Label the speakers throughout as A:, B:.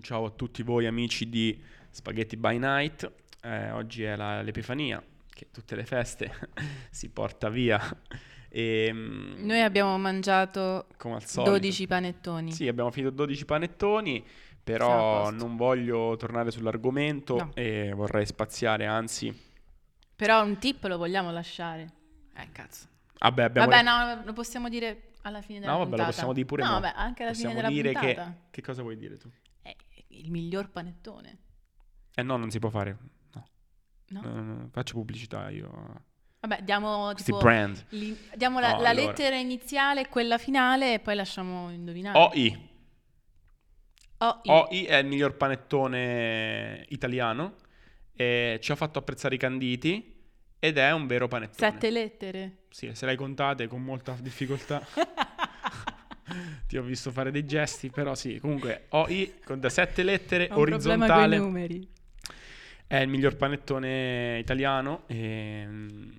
A: Ciao a tutti voi amici di Spaghetti by Night. Eh, oggi è la- l'Epifania, che tutte le feste si porta via. E, mm,
B: Noi abbiamo mangiato
A: come al solito.
B: 12 panettoni.
A: Sì, abbiamo finito 12 panettoni, però
B: posto.
A: non voglio tornare sull'argomento
B: No.
A: e vorrei spaziare, anzi...
B: Però un tip lo vogliamo lasciare. Eh, cazzo.
A: Vabbè, abbiamo...
B: Vabbè, no, lo possiamo dire alla fine della
A: No, vabbè, lo
B: puntata.
A: possiamo dire pure
B: No,
A: mo.
B: vabbè, anche alla
A: Possiamo
B: fine della
A: dire che...
B: puntata.
A: Che cosa vuoi dire tu?
B: È il miglior panettone.
A: Eh no, non si può fare. No.
B: No?
A: No, no, no, faccio pubblicità io.
B: Vabbè, diamo tipo...
A: brand.
B: li- diamo la,
A: No,
B: la
A: allora.
B: lettera iniziale quella finale e poi lasciamo indovinare.
A: OI.
B: O, I.
A: OI è il miglior panettone italiano. ci ha fatto apprezzare i canditi ed è un vero panettone.
B: Sette lettere.
A: Sì, se le hai contate con molta difficoltà. Ti ho visto fare dei gesti, però sì, comunque OI con da sette lettere,
B: Ho un problema con i
A: orizzontale,
B: numeri.
A: è il miglior panettone italiano e mm,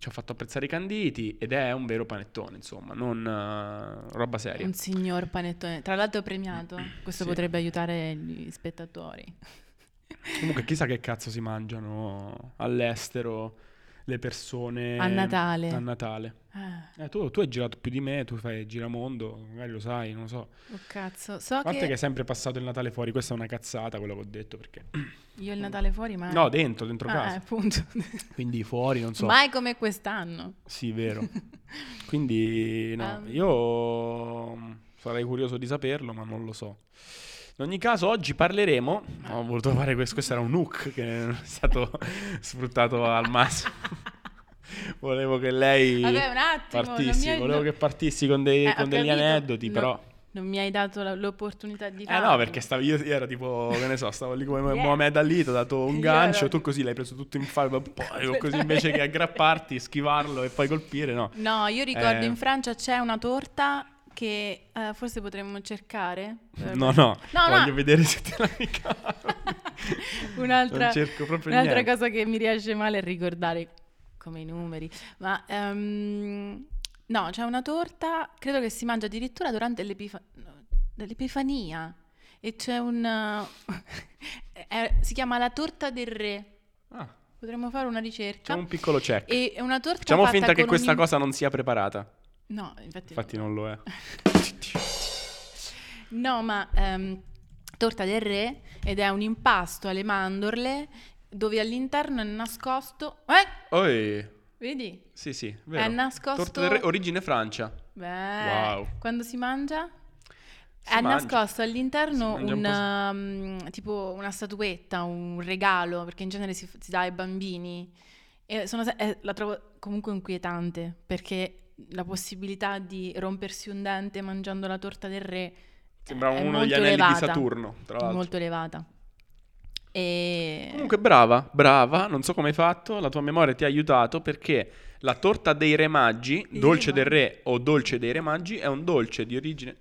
A: ci ha fatto apprezzare i canditi ed è un vero panettone, insomma, non eh, roba seria.
B: Un signor panettone. Tra l'altro premiato. Questo
A: Sì.
B: potrebbe aiutare gli spettatori.
A: Comunque chissà che cazzo si mangiano all'estero le persone
B: A Natale.
A: A Natale.
B: Ah,
A: Eh, tu, tu hai girato più di me, tu fai giramondo, magari lo sai, non lo so.
B: oh cazzo. So
A: A parte
B: che
A: che è sempre passato il Natale fuori, questa è una cazzata quello che ho detto perché...
B: io il Natale fuori mai.
A: No, dentro, dentro
B: Ah,
A: casa.
B: appunto.
A: Quindi fuori, non so.
B: Mai come quest'anno.
A: Sì, vero. Quindi no,
B: Um.
A: io mm, sarei curioso di saperlo, ma non lo so. In ogni caso, oggi parleremo. Ho voluto fare questo. Questo era un hook che non è stato sfruttato al massimo. Volevo che lei
B: Vabbè, un attimo.
A: partissi.
B: hai-
A: Volevo che partissi con, dei-
B: Eh,
A: con degli
B: capito.
A: aneddoti,
B: No,
A: però.
B: Non mi hai dato la- l'opportunità di
A: Eh
B: farlo.
A: no, perché stavo, io, io ero tipo, che ne so, stavo lì come
B: Yeah.
A: Mohamed Ali, ti ho dato un
B: Io
A: gancio,
B: ero-
A: tu così l'hai preso tutto in fallo, poi così invece che aggrapparti, schivarlo e poi colpire, no.
B: No, io ricordo
A: Eh.
B: in Francia c'è una torta che eh, forse potremmo cercare.
A: No, no,
B: No, no.
A: voglio vedere se te la ricavo.
B: Un'altra,
A: Non cerco proprio
B: un'altra cosa che mi riesce male è ricordare come i numeri. Ma ehm, no, c'è una torta, credo che si mangia addirittura durante l'epifa- no, l'Epifania. E c'è un... è- si chiama la torta del re.
A: Ah,
B: Potremmo fare una ricerca.
A: facciamo un piccolo check.
B: E una torta
A: Facciamo finta che questa
B: un-
A: cosa non sia preparata.
B: No, infatti,
A: Infatti non lo è.
B: No, ma ehm, torta del re ed è un impasto alle mandorle dove all'interno è nascosto... Eh,
A: Oi,
B: vedi?
A: sì sì, vero.
B: È nascosto...
A: Torta del re, origine Francia.
B: Beh,
A: Wow.
B: quando si mangia?
A: Si
B: è
A: mangia.
B: nascosto all'interno
A: mangia un
B: um, tipo una statuetta, un regalo, perché in genere si, si dà ai bambini. E sono eh, la trovo comunque inquietante, perché la possibilità di rompersi un dente mangiando la torta del re
A: Sembrava uno degli anelli
B: elevata,
A: di Saturno, tra l'altro.
B: molto elevata. E...
A: Comunque brava, brava, non so come hai fatto, la tua memoria ti ha aiutato perché la torta dei re maggi,
B: Dei
A: dolce del re o dolce dei re maggi, è un dolce di origine...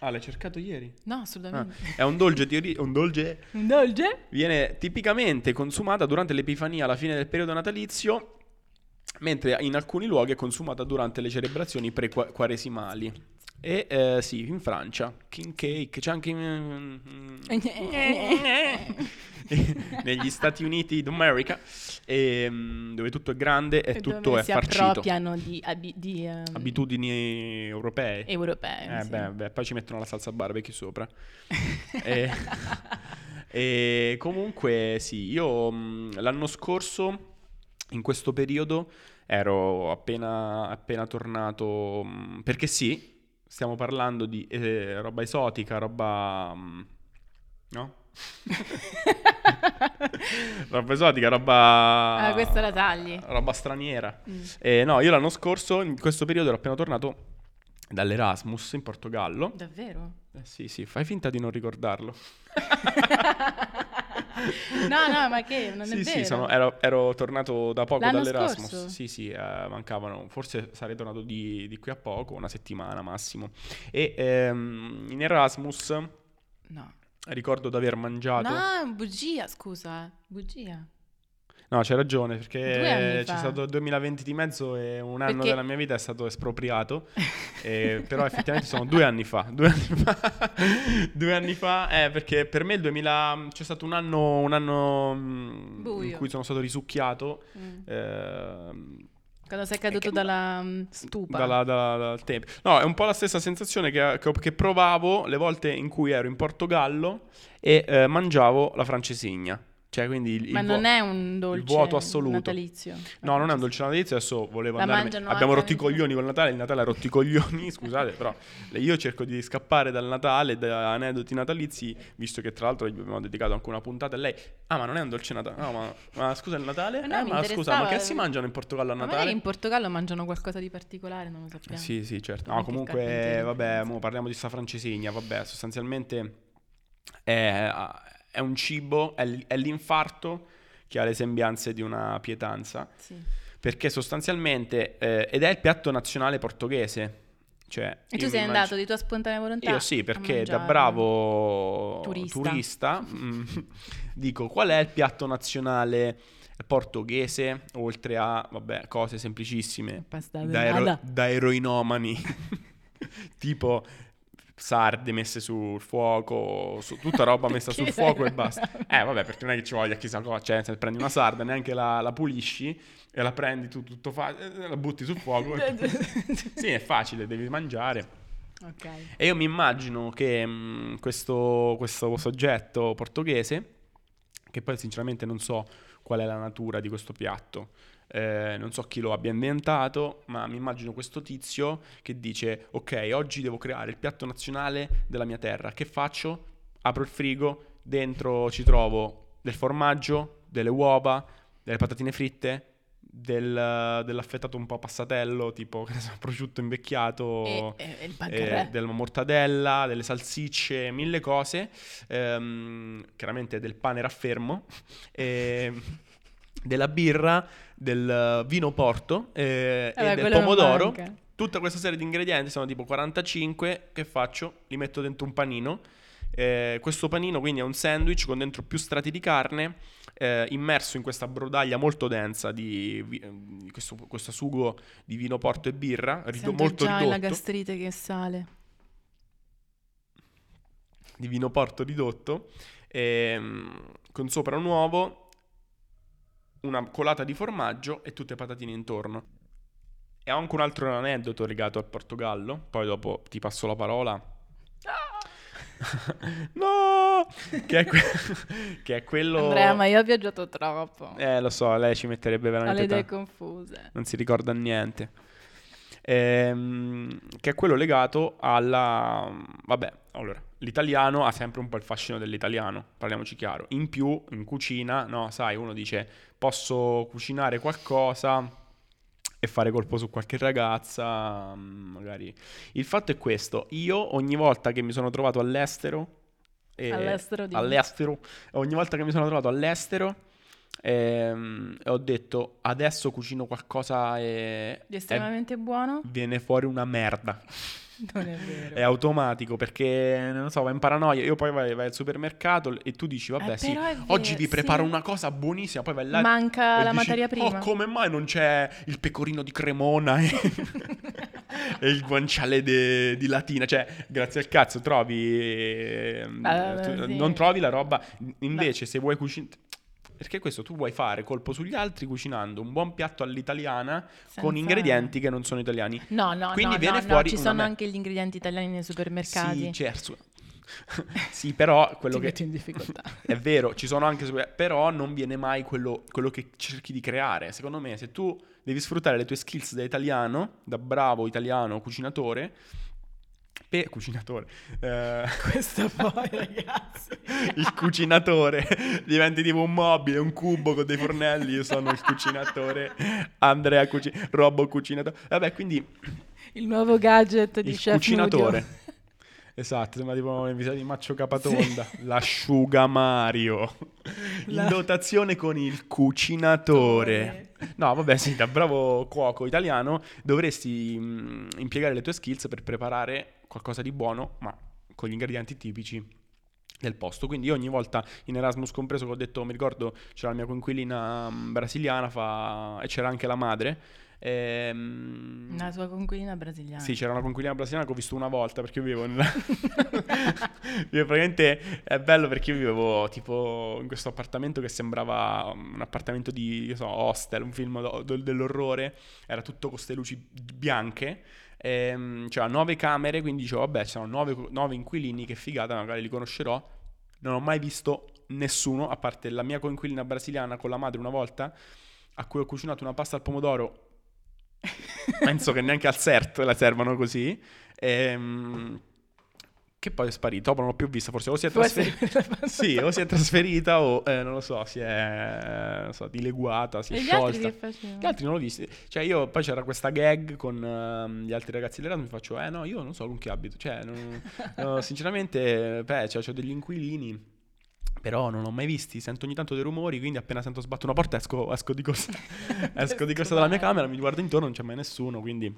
A: Ah, l'hai cercato ieri?
B: No,
A: Ah,
B: assolutamente.
A: è un dolce di origine... Un dolce...
B: Un dolce?
A: Viene tipicamente consumata durante l'Epifania alla fine del periodo natalizio, mentre in alcuni luoghi è consumata durante le celebrazioni pre-quaresimali. E eh, sì, in Francia, king cake, c'è anche in- negli Stati Uniti d'America, ehm, dove tutto è grande e tutto
B: dove
A: è
B: si
A: farcito.
B: appropriano di, abi- di, ehm,
A: Abitudini europee.
B: europee.
A: Eh,
B: sì.
A: beh, beh, poi ci mettono la salsa barbecue sopra. e, e comunque sì, io mh, l'anno scorso, in questo periodo, ero appena, appena tornato, mh, perché sì, stiamo parlando di eh, roba esotica, roba... mh, no? roba esotica, roba...
B: Ah, questa la tagli.
A: Roba straniera.
B: Mm.
A: Eh, no, io l'anno scorso, in questo periodo, ero appena tornato dall'Erasmus in Portogallo.
B: Davvero?
A: Eh, sì, sì, fai finta di non ricordarlo.
B: no, no, ma che? Non
A: sì,
B: è
A: sì,
B: vero.
A: sono- ero, ero tornato da poco
B: L'anno
A: dall'Erasmus.
B: scorso?
A: Sì, sì, eh, mancavano, forse sarei tornato di, di qui a poco, una settimana massimo. E ehm, in Erasmus
B: No.
A: ricordo di aver mangiato...
B: No, bugia, scusa. Bugia.
A: No, c'hai ragione, perché c'è stato il 2020 di mezzo e un anno
B: Perché-
A: della mia vita è stato espropriato. e- però effettivamente sono due anni fa. Due anni fa, due anni fa eh, perché per me il 2000 c'è stato un anno, un anno mm, in cui sono stato risucchiato.
B: Mm.
A: ehm,
B: Quando sei caduto dalla mm, stupa.
A: dalla- dalla- dal tempo. No, è un po' la stessa sensazione che, che- che provavo le volte in cui ero in Portogallo e eh, mangiavo la francesigna. Cioè, quindi il,
B: Ma
A: il
B: non
A: vo-
B: è un dolce
A: vuoto assoluto.
B: natalizio.
A: No, non è un dolce natalizio, adesso volevo
B: La
A: andare.
B: mangiano
A: Abbiamo
B: anche
A: rotto i
B: nel-
A: coglioni col Natale, il Natale ha rotto i coglioni, scusate, però io cerco di scappare dal Natale, da aneddoti natalizi, visto che tra l'altro gli abbiamo dedicato anche una puntata a lei. Ah, ma non è un dolce Natale? No, ma, ma scusa il Natale?
B: Ma no,
A: eh,
B: mi
A: ma scusa, ma
B: interessava-
A: che si mangiano in Portogallo a
B: Ma
A: Natale?
B: in Portogallo mangiano qualcosa di particolare, non lo sappiamo.
A: Sì, sì, certo. No,
B: Anche il
A: comunque,
B: carpentiere
A: vabbè, mo parliamo di sta francesegna, vabbè, sostanzialmente è, è un cibo, è, l'infarto che ha le sembianze di una pietanza,
B: Sì.
A: perché sostanzialmente, eh, ed è il piatto nazionale portoghese, cioè...
B: E tu sei
A: mi
B: andato
A: immagino-
B: di tua spontanea volontà?
A: Io sì, perché da bravo
B: Turista.
A: turista, mm, dico qual è il piatto nazionale portoghese, oltre a, vabbè, cose semplicissime, da, ero- da eroinomani, tipo sarde messe sul fuoco, su- tutta roba messa sul fuoco e basta. Eh vabbè, perché non è che ci voglia chissà cosa, cioè se prendi una sarda, neanche la, la pulisci e la prendi tu tutto fa- eh, la butti sul fuoco. e- sì, è facile, devi mangiare.
B: ok.
A: E io mi immagino che mh, questo, questo soggetto portoghese, che poi sinceramente non so qual è la natura di questo piatto, eh, non so chi lo abbia inventato, ma mi immagino questo tizio che dice, ok, oggi devo creare il piatto nazionale della mia terra, che faccio? Apro il frigo, dentro ci trovo del formaggio, delle uova, delle patatine fritte, del- dell'affettato un po' passatello, tipo prosciutto invecchiato
B: E, e- e
A: eh, della mortadella, delle salsicce, mille cose, ehm, chiaramente del pane raffermo, ehm, della birra, del vino porto eh,
B: Vabbè,
A: e del pomodoro. Tutta questa serie di ingredienti sono tipo 45, che faccio? Li metto dentro un panino. Eh, questo panino quindi è un sandwich con dentro più strati di carne, eh, immerso in questa brodaglia molto densa di, vi- di questo, questo sugo di vino porto e birra, rido- molto
B: già
A: ridotto.
B: la gastrite che sale.
A: di vino porto ridotto, ehm, con sopra un uovo, una colata di formaggio e tutte patatine intorno. E ho anche un altro aneddoto legato al Portogallo, poi dopo ti passo la parola. no! Che è, que- che è quello...
B: Andrea, ma io ho viaggiato troppo.
A: Eh, lo so, lei ci metterebbe veramente
B: le idee
A: tanto
B: confuse.
A: non si ricorda niente. Ehm, che è quello legato alla... Vabbè, allora, l'italiano ha sempre un po' il fascino dell'italiano, parliamoci chiaro. In più, in cucina, no, sai, uno dice, posso cucinare qualcosa e fare colpo su qualche ragazza, mm, magari. Il fatto è questo, io ogni volta che mi sono trovato all'estero... eh,
B: All'estero
A: all'estero, ogni volta che mi sono trovato all'estero ehm, ho detto adesso cucino qualcosa e,
B: Di
A: e
B: estremamente buono?
A: viene fuori una merda.
B: Non è vero.
A: È automatico perché non so, va in paranoia. Io poi vai, vai al supermercato e tu dici, vabbè,
B: Eh,
A: sì,
B: è
A: oggi
B: vero,
A: vi preparo
B: sì.
A: una cosa buonissima. Poi vai là
B: Manca
A: e
B: la
A: dici,
B: materia prima.
A: Oh, come mai non c'è il pecorino di Cremona e, e il guanciale de- di Latina? Cioè, grazie al cazzo, trovi.
B: Ah,
A: tu-
B: sì.
A: Non trovi la roba. Invece, se vuoi cucinare. Perché questo tu vuoi fare colpo sugli altri cucinando un buon piatto all'italiana con
B: Senza-
A: ingredienti che non sono italiani.
B: No, no,
A: Quindi
B: no,
A: viene
B: no, no,
A: fuori
B: ci
A: una
B: sono
A: me-
B: anche gli ingredienti italiani nei supermercati.
A: Sì, certo. sì, però quello che
B: metti in difficoltà.
A: è vero, ci sono anche però non viene mai quello, quello che cerchi di creare. Secondo me, se tu devi sfruttare le tue skills da italiano, da bravo italiano cucinatore, per cucinatore, eh,
B: Questo poi, ragazzi.
A: il cucinatore diventi tipo un mobile, un cubo con dei fornelli. Io sono il cucinatore, Andrea cuci- Robo cucinatore. Vabbè, quindi
B: Il nuovo gadget di
A: il
B: Chef
A: cucinatore.
B: Nudio.
A: Esatto, sembra tipo l'episodio di Maccio Capatonda. L'asciuga Mario.
B: La-
A: In dotazione con il cucinatore. No, vabbè, sì, da bravo cuoco italiano dovresti mh, impiegare le tue skills per preparare qualcosa di buono, ma con gli ingredienti tipici del posto. Quindi io ogni volta in Erasmus compreso che ho detto, mi ricordo c'era la mia coinquilina mm, brasiliana fa... e c'era anche la madre. Ehm...
B: La tua conquilina brasiliana.
A: Sì, c'era una conquilina brasiliana che ho visto una volta perché io vivevo nella... vivevo praticamente è bello perché io vivevo tipo in questo appartamento che sembrava un appartamento di, io so, hostel, un film do- do- dell'orrore, era tutto con queste luci bianche. Ehm, c'era nove camere, quindi dicevo, vabbè, c'erano nove, nove inquilini, che figata, magari li conoscerò. Non ho mai visto nessuno, a parte la mia coinquilina brasiliana con la madre una volta, a cui ho cucinato una pasta al pomodoro penso che neanche al CERT la servano così. Ehm, che poi è sparito, dopo non l'ho più vista, forse o si è trasferita, sì, o si è trasferita o eh, non lo so, si è non so, dileguata, si è
B: e gli
A: sciolta.
B: altri che facevano?
A: Gli altri non l'ho visti. Cioè, io poi c'era questa gag con ehm, gli altri ragazzi dell'Erasmus. Mi faccio, eh no, io non so con chi abito. Cioè, non- no, sinceramente, beh, cioè, ho degli inquilini. Però non ho mai visti, sento ogni tanto dei rumori, quindi appena sento sbatto una porta esco, esco di corsa, esco di corsa dalla mia camera, mi guardo intorno, non c'è mai nessuno, quindi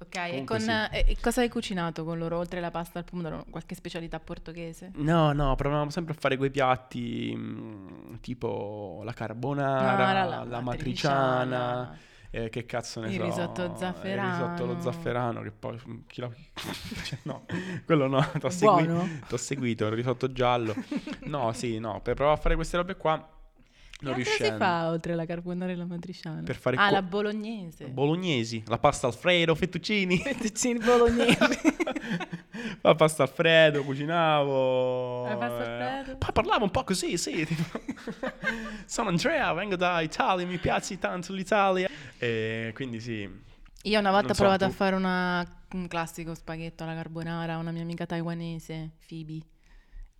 B: Ok, e,
A: Comunque
B: con,
A: sì.
B: eh, e cosa hai cucinato con loro, oltre la pasta al pomodoro? Qualche specialità portoghese?
A: No, no, provavamo sempre a fare quei piatti mm, tipo la carbonara,
B: No,
A: la, matriciana, eh, che cazzo ne
B: Il
A: so.
B: risotto zafferano.
A: Il risotto allo zafferano, che poi mm, chi la... cioè, no, quello no, t'ho, segui- seguito, il risotto giallo. No, sì, no, per provare a fare queste robe qua non
B: che altro si
A: riuscendo.
B: fa oltre la carbonara e la matriciana?
A: Per fare
B: ah,
A: co-
B: la bolognese.
A: Bolognesi, la pasta alfredo, fettuccini.
B: Fettuccini bolognesi.
A: La pasta alfredo, cucinavo.
B: La pasta
A: eh,
B: alfredo?
A: Poi parlavo un po' così, sì. tipo, Sono Andrea, vengo da Italia, mi piace tanto l'Italia. E quindi sì.
B: Io una volta ho
A: so,
B: provato a
A: tu-
B: fare una- un classico spaghetto alla carbonara a una mia amica taiwanese, Phoebe.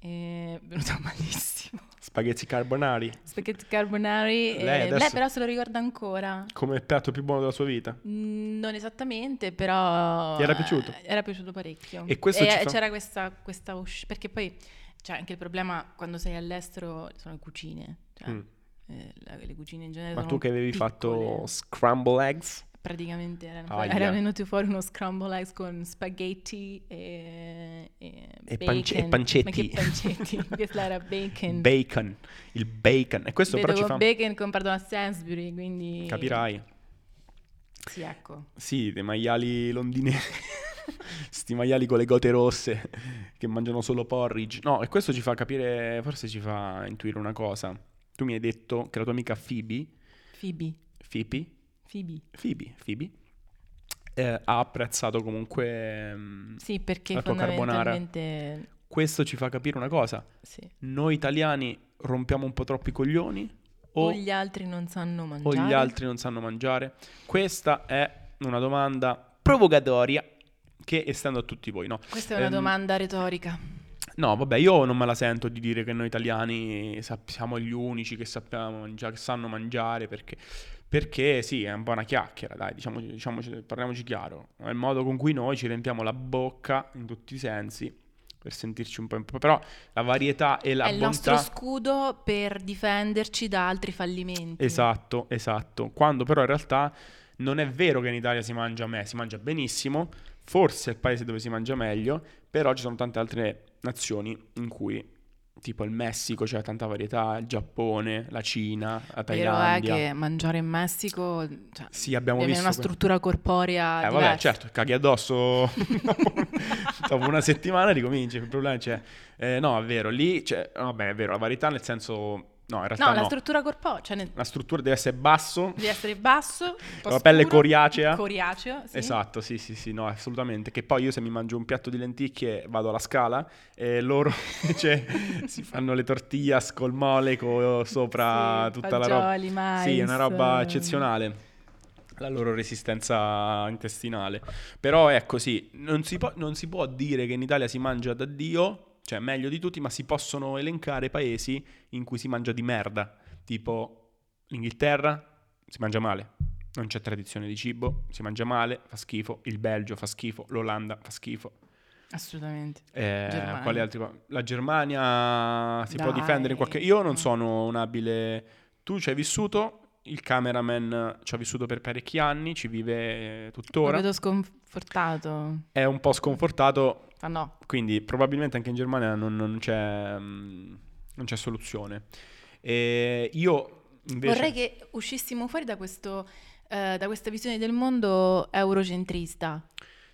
B: E è venuto malissimo.
A: Spaghetti carbonari,
B: Spaghetti carbonari. e-
A: Lei adesso-
B: però se lo ricorda ancora.
A: come il piatto più buono della sua vita.
B: Mm, Non esattamente, però...
A: Ti era piaciuto?
B: eh, Era piaciuto parecchio.
A: E questo fa-
B: c'era questa, questa usci- Perché poi c'è anche il problema quando sei all'estero sono le cucine. Cioè,
A: Mm.
B: eh, le cucine in genere
A: Ma tu che avevi
B: piccole.
A: fatto scramble eggs?
B: Praticamente erano-
A: Aia.
B: era venuto fuori uno scramble eggs con spaghetti e, e,
A: E pance- e pancetti.
B: Ma che pancetti? Questo era bacon.
A: Bacon, il bacon. E questo
B: Vedo
A: però ci fa...
B: bacon comprato a Sainsbury, quindi...
A: Capirai.
B: Sì, ecco.
A: Sì, dei maiali londinesi. Sti maiali con le gote rosse che mangiano solo porridge. No, e questo ci fa capire, forse ci fa intuire una cosa. Tu mi hai detto che la tua amica Phoebe,
B: Phoebe.
A: Phoebe,
B: Phoebe.
A: Phoebe, Phoebe eh, ha apprezzato comunque mm,
B: Sì, perché
A: la tua carbonara. Questo ci fa capire una cosa.
B: Sì.
A: Noi italiani rompiamo un po' troppo i coglioni
B: O,
A: o,
B: gli altri non sanno
A: o
B: mangiare.
A: gli altri non sanno mangiare? Questa è una domanda provocatoria che estendo a tutti voi, no?
B: Questa è una
A: Ehm,
B: domanda retorica.
A: No, vabbè, io non me la sento di dire che noi italiani siamo gli unici che sappiamo mangiare, che sanno mangiare, perché, perché sì, è un po' una chiacchiera, dai, diciamoci, diciamoci- parliamoci chiaro. È il modo con cui noi ci riempiamo la bocca in tutti i sensi per sentirci un po'... in- Però la varietà e la
B: è il
A: bontà...
B: nostro scudo per difenderci da altri fallimenti.
A: Esatto, esatto. Quando però in realtà non è vero che in Italia si mangia me, si mangia benissimo, forse è il paese dove si mangia meglio, però ci sono tante altre nazioni in cui tipo il Messico c'è tanta varietà, il Giappone, la Cina, la
B: è
A: Thailandia.
B: che mangiare in Messico cioè,
A: Sì, abbiamo visto
B: una
A: que-
B: struttura corporea
A: Eh, vabbè,
B: diversa.
A: certo, caghi addosso dopo una settimana ricominci, il problema c'è. Eh, no, è vero, lì, cioè, vabbè, è vero, la varietà nel senso... No, in realtà
B: No,
A: no.
B: la struttura corporea, cioè ne-
A: La struttura deve essere basso,
B: devi essere basso, po'
A: la pelle
B: scuro,
A: coriacea.
B: coriaceo, sì.
A: Esatto, sì, sì, sì, no, assolutamente. Che poi io se mi mangio un piatto di lenticchie vado alla scala e loro invece si fanno le tortillas col mole co- sopra
B: Sì,
A: tutta la roba.
B: fagioli, mais,
A: Sì, è una roba eccezionale. La loro resistenza intestinale. Però è così, non si, può, non si può dire che in Italia si mangia da Dio, cioè meglio di tutti, ma si possono elencare paesi in cui si mangia di merda. Tipo l'Inghilterra si mangia male, non c'è tradizione di cibo, si mangia male, fa schifo, il Belgio fa schifo, l'Olanda fa schifo.
B: Assolutamente.
A: Eh, quali altri La Germania si può
B: Dai.
A: difendere in qualche... Io non
B: No.
A: sono un abile... Tu ci hai vissuto, il cameraman ci ha vissuto per parecchi anni, ci vive eh,
B: Lo
A: tuttora.
B: vedo sconfortato.
A: È un po' sconfortato
B: Ah no.
A: Quindi probabilmente anche in Germania non, non c'è, mm, non c'è soluzione. E io invece...
B: Vorrei che uscissimo fuori da, questo, eh, da questa visione del mondo eurocentrista.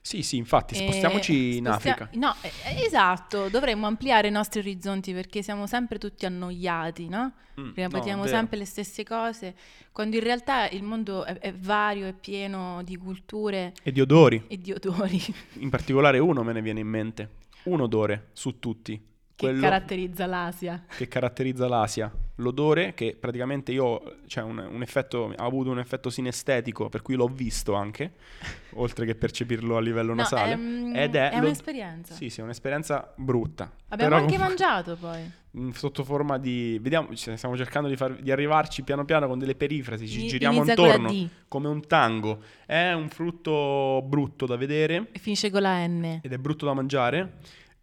A: Sì, sì, infatti, spostiamoci in
B: spostia-
A: Africa.
B: No, eh, esatto, dovremmo ampliare i nostri orizzonti perché siamo sempre tutti annoiati, no?
A: Mm,
B: Ripetiamo
A: no,
B: sempre le stesse cose, quando in realtà il mondo è, è vario, è pieno di culture
A: E di odori.
B: e di odori
A: In particolare uno me ne viene in mente. Un odore su tutti.
B: Che caratterizza l'Asia.
A: che caratterizza l'Asia. L'odore che praticamente io, cioè un, un effetto, ha avuto un effetto sinestetico, per cui l'ho visto anche, oltre che percepirlo a livello
B: No,
A: nasale.
B: ehm,
A: ed è,
B: è un'esperienza.
A: Sì, sì, è un'esperienza brutta.
B: Abbiamo anche
A: comunque-
B: mangiato poi.
A: in- sotto forma di... Vediamo, stiamo cercando di, far- di arrivarci piano piano con delle perifrasi, ci
B: Ini-
A: giriamo intorno come un tango. È un frutto brutto da vedere
B: e finisce con la N.
A: ed è brutto da mangiare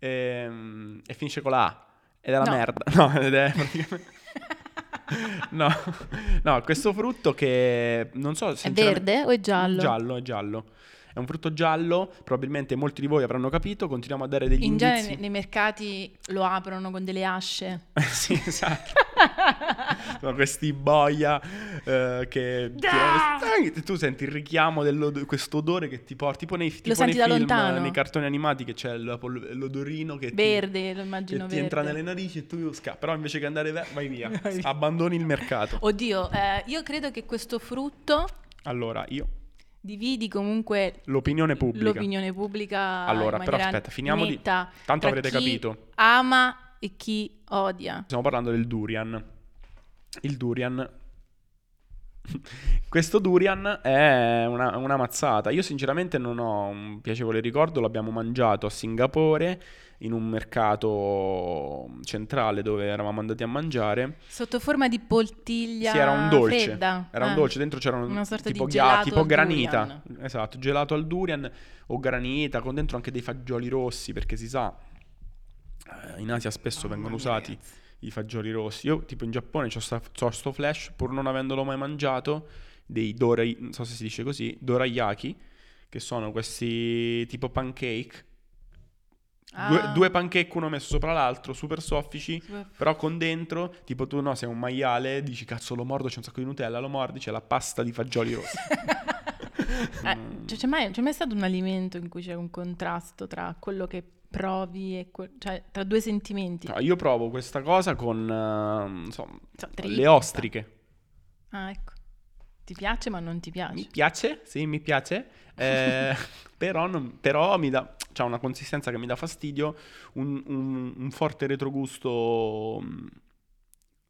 A: ehm, e, finisce con la A ed è la
B: No.
A: merda. No, ed è praticamente... No, no, questo frutto che non so
B: È
A: sinceramente-
B: verde o è giallo?
A: Giallo, è giallo. È un frutto giallo, probabilmente molti di voi avranno capito, continuiamo a dare degli
B: In genere
A: indizi.
B: nei, nei mercati lo aprono con delle asce.
A: sì, esatto. Sono questi boia eh, che ti- tu senti il richiamo di questo odore che ti porta tipo nei, tipo
B: senti
A: nei
B: da
A: film,
B: lontano.
A: nei cartoni animati che c'è l'odorino che ti-
B: Verde, lo
A: che
B: immagino
A: ti
B: verde.
A: entra nelle narici e tu scappi. Però invece che andare via,
B: Vai via.
A: abbandoni il mercato.
B: Oddio, eh, io credo che questo frutto
A: Allora, io
B: dividi comunque
A: l'opinione pubblica.
B: l'opinione pubblica
A: Allora, però aspetta, finiamo di- Tanto avrete
B: chi
A: capito.
B: ama e chi odia.
A: Stiamo parlando del durian. Il durian. Questo durian è una, una mazzata. Io sinceramente non ho un piacevole ricordo, l'abbiamo mangiato a Singapore in un mercato centrale dove eravamo andati a mangiare.
B: Sotto forma di poltiglia
A: Sì, era un dolce.
B: fredda.
A: Era un
B: Eh.
A: dolce, dentro c'era un
B: Una sorta di
A: tipo, gha-
B: gelato
A: tipo granita. Esatto, gelato al durian o granita, con dentro anche dei fagioli rossi, perché si sa, eh, in Asia spesso
B: Mamma
A: vengono usati
B: ragazzi.
A: i fagioli rossi. Io tipo in Giappone c'ho sta, sto flash, pur non avendolo mai mangiato, dei dorai, non so se si dice così, dorayaki, che sono questi tipo pancake. Due,
B: Ah.
A: due pancake uno messo sopra l'altro, super soffici,
B: Super-
A: però con dentro, tipo tu no, sei un maiale, dici cazzo lo mordo, c'è un sacco di Nutella, lo mordi, c'è la pasta di fagioli rossi.
B: Eh, cioè, c'è, mai, c'è mai stato un alimento in cui c'è un contrasto tra quello che provi e que- cioè tra due sentimenti?
A: No, io provo questa cosa con eh, insomma,
B: So,
A: le ostriche.
B: Ah, ecco. Ti piace ma non ti piace.
A: Mi piace, sì, mi piace, eh, però, non- però mi dà, c'ha una consistenza che mi dà fastidio, un, un- un forte retrogusto, mm,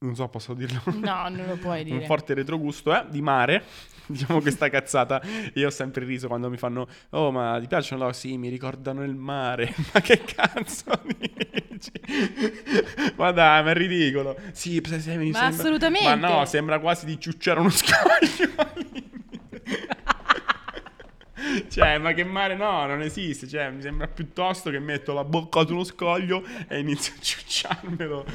A: non so, posso dirlo?
B: No, non lo puoi
A: Un
B: dire.
A: forte retrogusto, eh, di mare, diciamo questa cazzata. Io ho sempre riso quando mi fanno, oh ma ti piacciono? No, sì, mi ricordano il mare. ma che cazzo dici? ma dai, ma è ridicolo. Sì, se- se-
B: Ma
A: sembra-
B: assolutamente.
A: Ma no, sembra quasi di ciucciare uno scoglio. al limite. Cioè, ma che mare no, non esiste. Cioè, mi sembra piuttosto che metto la bocca su uno scoglio e inizio a ciucciarmelo.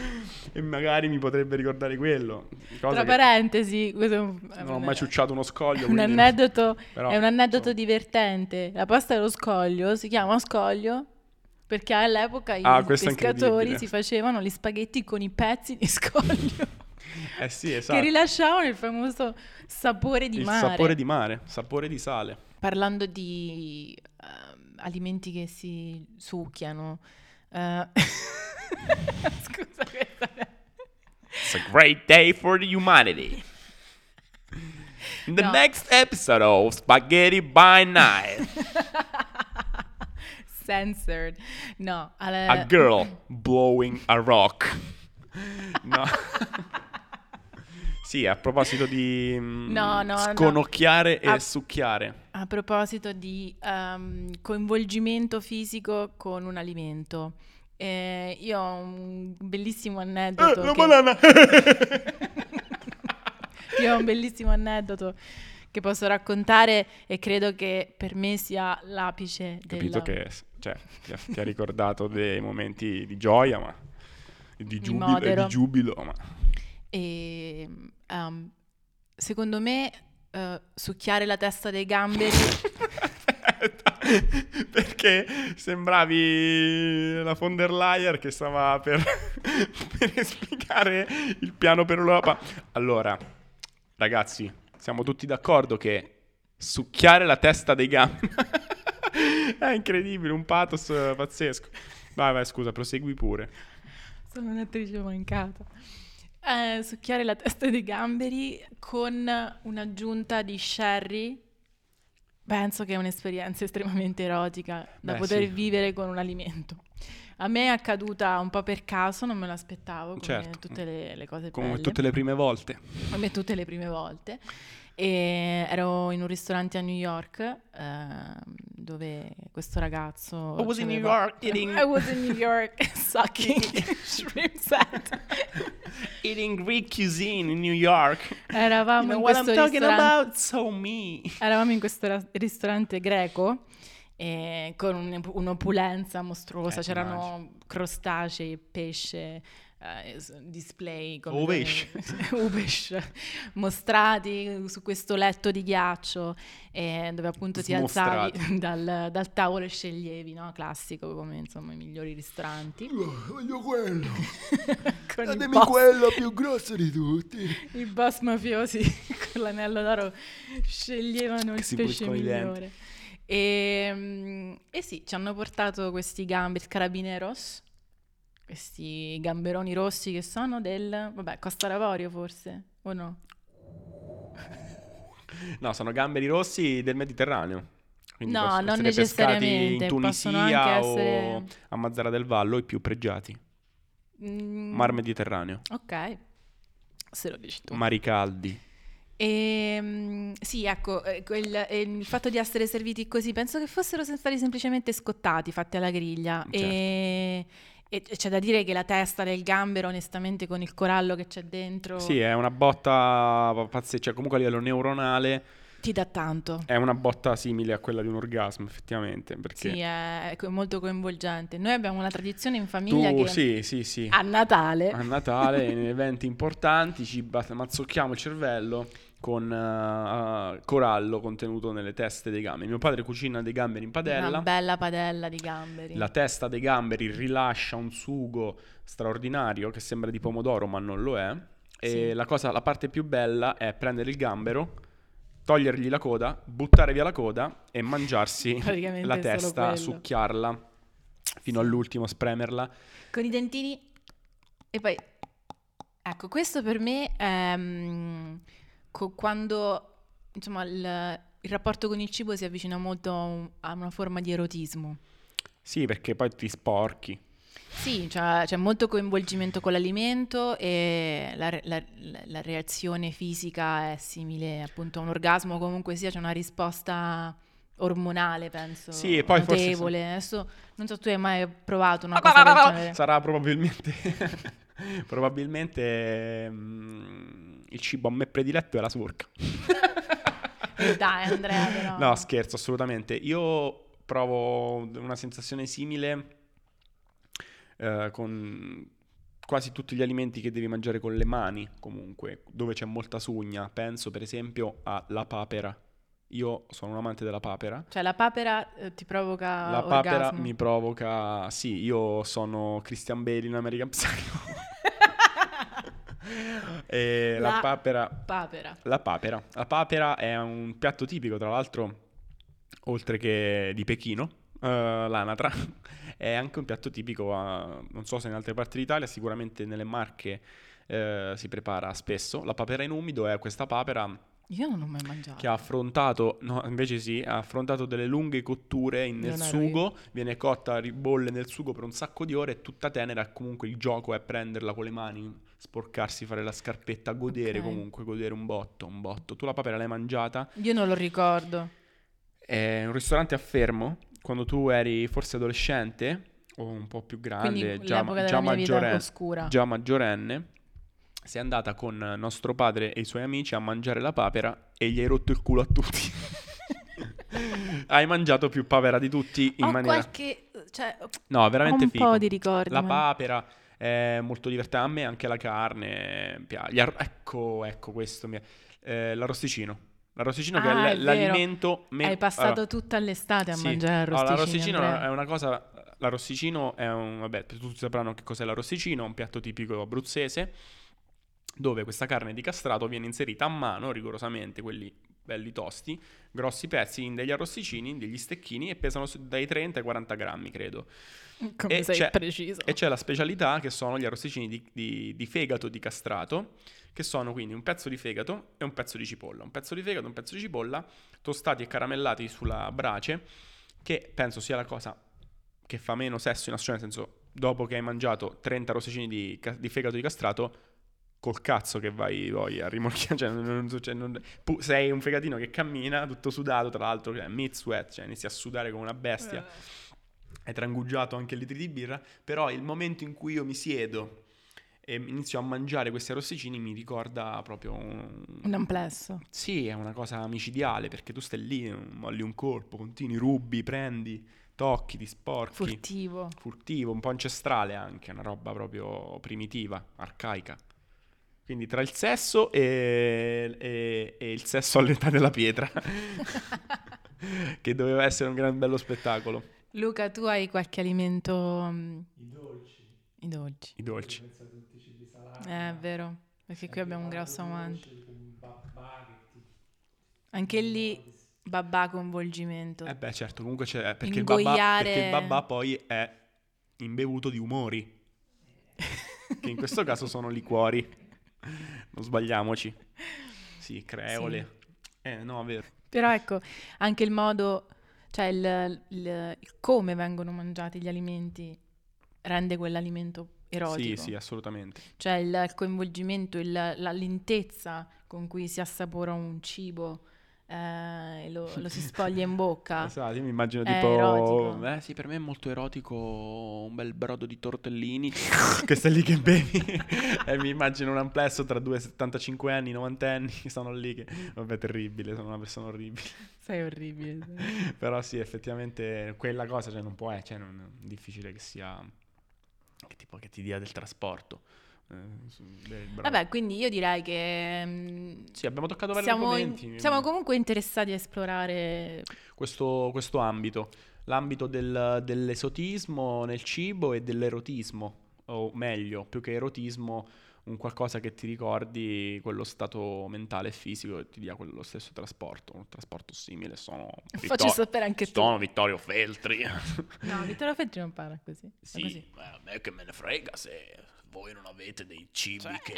A: E magari mi potrebbe ricordare quello. Cosa
B: Tra
A: che
B: parentesi, questo un,
A: non ho mai ciucciato uno scoglio.
B: un aneddoto,
A: Però,
B: è un aneddoto
A: insomma.
B: divertente. La pasta dello scoglio si chiama scoglio perché all'epoca
A: Ah,
B: i pescatori si facevano gli spaghetti con i pezzi di scoglio
A: Eh sì,
B: che
A: esatto.
B: rilasciavano il famoso sapore di
A: Il
B: mare.
A: sapore di mare, sapore di sale.
B: Parlando di ehm, alimenti che si succhiano. eh, Scusa, questa
A: It's a great day for the humanity. In the
B: No.
A: next episode of Spaghetti by Night,
B: censored. No, alle-
A: a girl blowing a rock. No. sì, a proposito di mm,
B: No, no, no.
A: sconocchiare e
B: Ah.
A: succhiare.
B: A proposito di ehm, coinvolgimento fisico con un alimento, eh, io ho un bellissimo aneddoto.
A: Eh, la
B: che-
A: banana!
B: Io ho un bellissimo aneddoto che posso raccontare e credo che per me sia l'apice del...
A: Capito che cioè, ti, ha, ti ha ricordato dei momenti di gioia, ma di giubilo, e
B: modero.
A: di giubilo, ma
B: E, ehm, secondo me eh, succhiare la testa dei gamberi.
A: Perché sembravi la von der Leyen che stava per, per esplicare il piano per l'Europa. Allora, ragazzi, siamo tutti d'accordo che succhiare la testa dei gamberi è incredibile, un pathos pazzesco. Vai, vai, scusa, prosegui pure.
B: Sono un'attrice mancata. Eh, succhiare la testa dei gamberi con un'aggiunta di sherry. Penso che è un'esperienza estremamente erotica da
A: Beh,
B: poter
A: sì.
B: vivere con un alimento. A me è accaduta un po' per caso, non me l'aspettavo, come
A: Certo.
B: tutte le, le cose
A: Come
B: belle.
A: tutte le prime volte.
B: come tutte le prime volte. E ero in un ristorante a New York ehm, dove questo ragazzo.
A: I was in New York eating-
B: I was in New York sucking shrimp set.
A: Eating Greek cuisine in New York.
B: Eravamo
A: You know
B: in
A: what
B: questo
A: I'm talking
B: ristorante.
A: about? So me.
B: Eravamo in questo ra- ristorante greco eh, con un- un'opulenza mostruosa,
A: Eh,
B: c'erano crostacei, pesce, eh, display con
A: Uvesh.
B: uvesh, mostrati su questo letto di ghiaccio eh, dove appunto ti alzavi dal, dal tavolo e sceglievi, no? classico come insomma i migliori ristoranti.
C: Voglio quello. Datemi quello più grosso di tutti.
B: i boss mafiosi con l'anello d'oro sceglievano
A: Che
B: il pesce migliore. E, mm, e sì, ci hanno portato questi gamberi carabineros, questi gamberoni rossi che sono del, vabbè, Costa d'Avorio forse, o no?
A: No, sono gamberi rossi del Mediterraneo. Quindi
B: No,
A: possono
B: non
A: essere
B: necessariamente,
A: in Tunisia
B: anche
A: o
B: essere-
A: a Mazzara del Vallo, i più pregiati.
B: Mm,
A: Mar Mediterraneo,
B: Ok, se lo dici tu.
A: mari caldi.
B: Ehm, sì, ecco, eh, quel- eh, il fatto di essere serviti così, penso che fossero stati semplicemente scottati, fatti alla griglia.
A: Certo.
B: E, e c'è da dire che la testa del gambero, onestamente, con il corallo che c'è dentro,
A: Sì, è una botta pazzesca, cioè comunque a livello neuronale
B: ti dà tanto.
A: è una botta simile a quella di un orgasmo, effettivamente, perché
B: Sì, è, molto coinvolgente. Noi abbiamo una tradizione in famiglia
A: tu
B: che
A: sì, sì, sì.
B: a Natale
A: A Natale, in eventi importanti, ci mazzocchiamo il cervello con eh, corallo contenuto nelle teste dei gamberi. Mio padre cucina dei gamberi in padella.
B: una bella padella di gamberi.
A: La testa dei gamberi rilascia un sugo straordinario che sembra di pomodoro, ma non lo è. E
B: Sì.
A: la, cosa, la parte più bella è prendere il gambero, togliergli la coda, buttare via la coda e mangiarsi la testa, succhiarla fino all'ultimo, spremerla.
B: Con i dentini e poi ecco, questo per me è mm, co- quando insomma il, il rapporto con il cibo si avvicina molto a un- a una forma di erotismo.
A: Sì, perché poi ti sporchi.
B: Sì, cioè, c'è molto coinvolgimento con l'alimento e la, la- la- reazione fisica è simile appunto a un orgasmo, comunque sia, c'è una risposta ormonale, penso,
A: Sì, e poi forse
B: notevole. Adesso non so tu hai mai provato una cosa del genere.
A: Sarà probabilmente. probabilmente. mm, il cibo a me prediletto è la.
B: Eh, Dai, Andrea, però.
A: No, scherzo, assolutamente. Io provo una sensazione simile eh, con quasi tutti gli alimenti che devi mangiare con le mani, comunque, dove c'è molta sugna. Penso, per esempio, alla papera. Io sono un amante della papera.
B: Cioè la papera eh, ti provoca
A: La papera
B: orgasmo.
A: mi provoca. Sì, io sono Christian Bale in American Psycho. e la,
B: La
A: papera.
B: Papera.
A: La papera. La papera è un piatto tipico, tra l'altro, oltre che di Pechino, eh, l'anatra, è anche un piatto tipico, a- non so se in altre parti d'Italia, sicuramente nelle Marche eh, si prepara spesso. La papera in umido è questa papera
B: Io non l'ho mai mangiato.
A: che ha affrontato, no, invece sì, ha affrontato delle lunghe cotture in- nel sugo, viene cotta, ribolle nel sugo per un sacco di ore, è tutta tenera comunque il gioco è prenderla con le mani, sporcarsi, fare la scarpetta, godere
B: Ok.
A: comunque, godere un botto, un botto. Tu la papera l'hai mangiata?
B: Io non lo ricordo.
A: È un ristorante a Fermo, quando tu eri forse adolescente o un po' più grande,
B: Quindi
A: già, già maggiorenne, già maggiorenne, sei andata con nostro padre e i suoi amici a mangiare la papera e gli hai rotto il culo a tutti. hai mangiato più papera di tutti in
B: Ho
A: maniera...
B: qualche... Cioè,
A: No, veramente
B: un
A: figo.
B: po' di ricordi.
A: La
B: ma-
A: papera è molto divertente. A me anche la carne ar- Ecco, ecco questo. mi- eh, l'arrosticino. L'arrosticino che
B: Ah,
A: è l-
B: è
A: l'alimento... me-
B: Hai passato
A: allora,
B: tutta l'estate a
A: sì.
B: mangiare
A: Allora,
B: arrosticini,
A: l'arrosticino
B: Andrea.
A: è una cosa... L'arrosticino è un... Vabbè, tutti sapranno che cos'è l'arrosticino, un piatto tipico abruzzese, dove questa carne di castrato viene inserita a mano, rigorosamente, quelli belli tosti, grossi pezzi in degli arrosticini, in degli stecchini, e pesano dai 30 ai 40 grammi, credo.
B: Come
A: E
B: sei
A: c'è-
B: preciso.
A: E c'è la specialità che sono gli arrosticini di, di- di fegato di castrato, che sono quindi un pezzo di fegato e un pezzo di cipolla. Un pezzo di fegato e un pezzo di cipolla tostati e caramellati sulla brace, che penso sia la cosa che fa meno sesso in assoluto, nel senso, dopo che hai mangiato 30 arrosticini di, di fegato di castrato, col cazzo che vai poi a rimorchiare, cioè, non- cioè, non- pu- sei un fegatino che cammina, tutto sudato, tra l'altro, cioè, mid sweat, cioè inizi a sudare come una bestia hai trangugiato anche litri di birra, però il momento in cui io mi siedo e inizio a mangiare questi arrosticini mi ricorda proprio un...
B: Un amplesso.
A: Sì, è una cosa micidiale perché tu stai lì, molli un colpo, continui, rubi, prendi, tocchi, ti sporchi.
B: Furtivo.
A: Furtivo, un po' ancestrale anche, una roba proprio primitiva, arcaica. Quindi tra il sesso e, e- e il sesso all'età della pietra, che doveva essere un gran bello spettacolo.
B: Luca, tu hai qualche alimento... mm,
C: I dolci.
B: I dolci.
A: I dolci.
C: Pensa a tutti i cibi salati.
B: Eh, è vero. Perché qui abbiamo un grosso amante.
C: Babà
B: Anche lì, babà coinvolgimento.
A: Eh beh, certo, comunque c'è perché il, babà,
B: Ingoiare-
A: perché il babà poi è imbevuto di umori, che in questo caso sono liquori. Non sbagliamoci. Sì, creole. Eh, no, vero.
B: Però ecco, anche il modo, cioè il, il- il come vengono mangiati gli alimenti rende quell'alimento erotico.
A: Sì, sì, assolutamente.
B: Cioè il, il coinvolgimento, il- la lentezza con cui si assapora un cibo eh, lo, lo si spoglia in bocca.
A: Esatto, io mi immagino
B: È
A: tipo...
B: erotico.
A: Eh sì, per me è molto erotico un bel brodo di tortellini che stai lì che bevi e mi immagino un amplesso tra due 75 anni, 90 anni che sono lì che... Vabbè, terribile, sono una persona orribile.
B: Sei orribile. sì.
A: Però sì, effettivamente quella cosa cioè, non può, è, cioè, non, è difficile che sia, che, tipo, che ti dia del trasporto. Eh, beh.
B: Vabbè, quindi io direi che mm,
A: Sì, abbiamo toccato vari
B: siamo, in-
A: argomenti.
B: siamo comunque interessati a esplorare
A: questo, questo ambito, l'ambito del- dell'esotismo nel cibo e dell'erotismo, o meglio, più che erotismo, un qualcosa che ti ricordi quello stato mentale e fisico e ti dia quello stesso trasporto, un trasporto simile, sono,
B: Facci
A: Vittor-
B: sapere anche tu.
A: sono Vittorio Feltri.
B: No, Vittorio Feltri non parla così. È
A: Sì,
B: così.
A: ma a me che me ne frega se voi non avete dei cibi
B: Cioè,
A: che,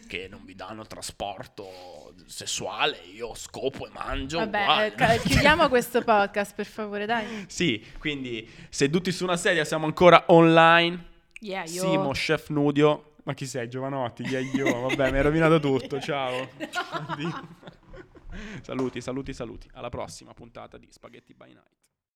A: che non vi danno trasporto sessuale, io scopo e mangio.
B: Vabbè, eh, chiudiamo questo podcast, per favore, dai.
A: Sì, quindi seduti su una sedia siamo ancora online.
B: Yeah, io...
A: Simo, chef Nudio. Ma chi sei, Giovanotti? Chi è io? Vabbè, mi hai rovinato tutto. Ciao. Addio. saluti, saluti, saluti. Alla prossima puntata di Spaghetti by Night.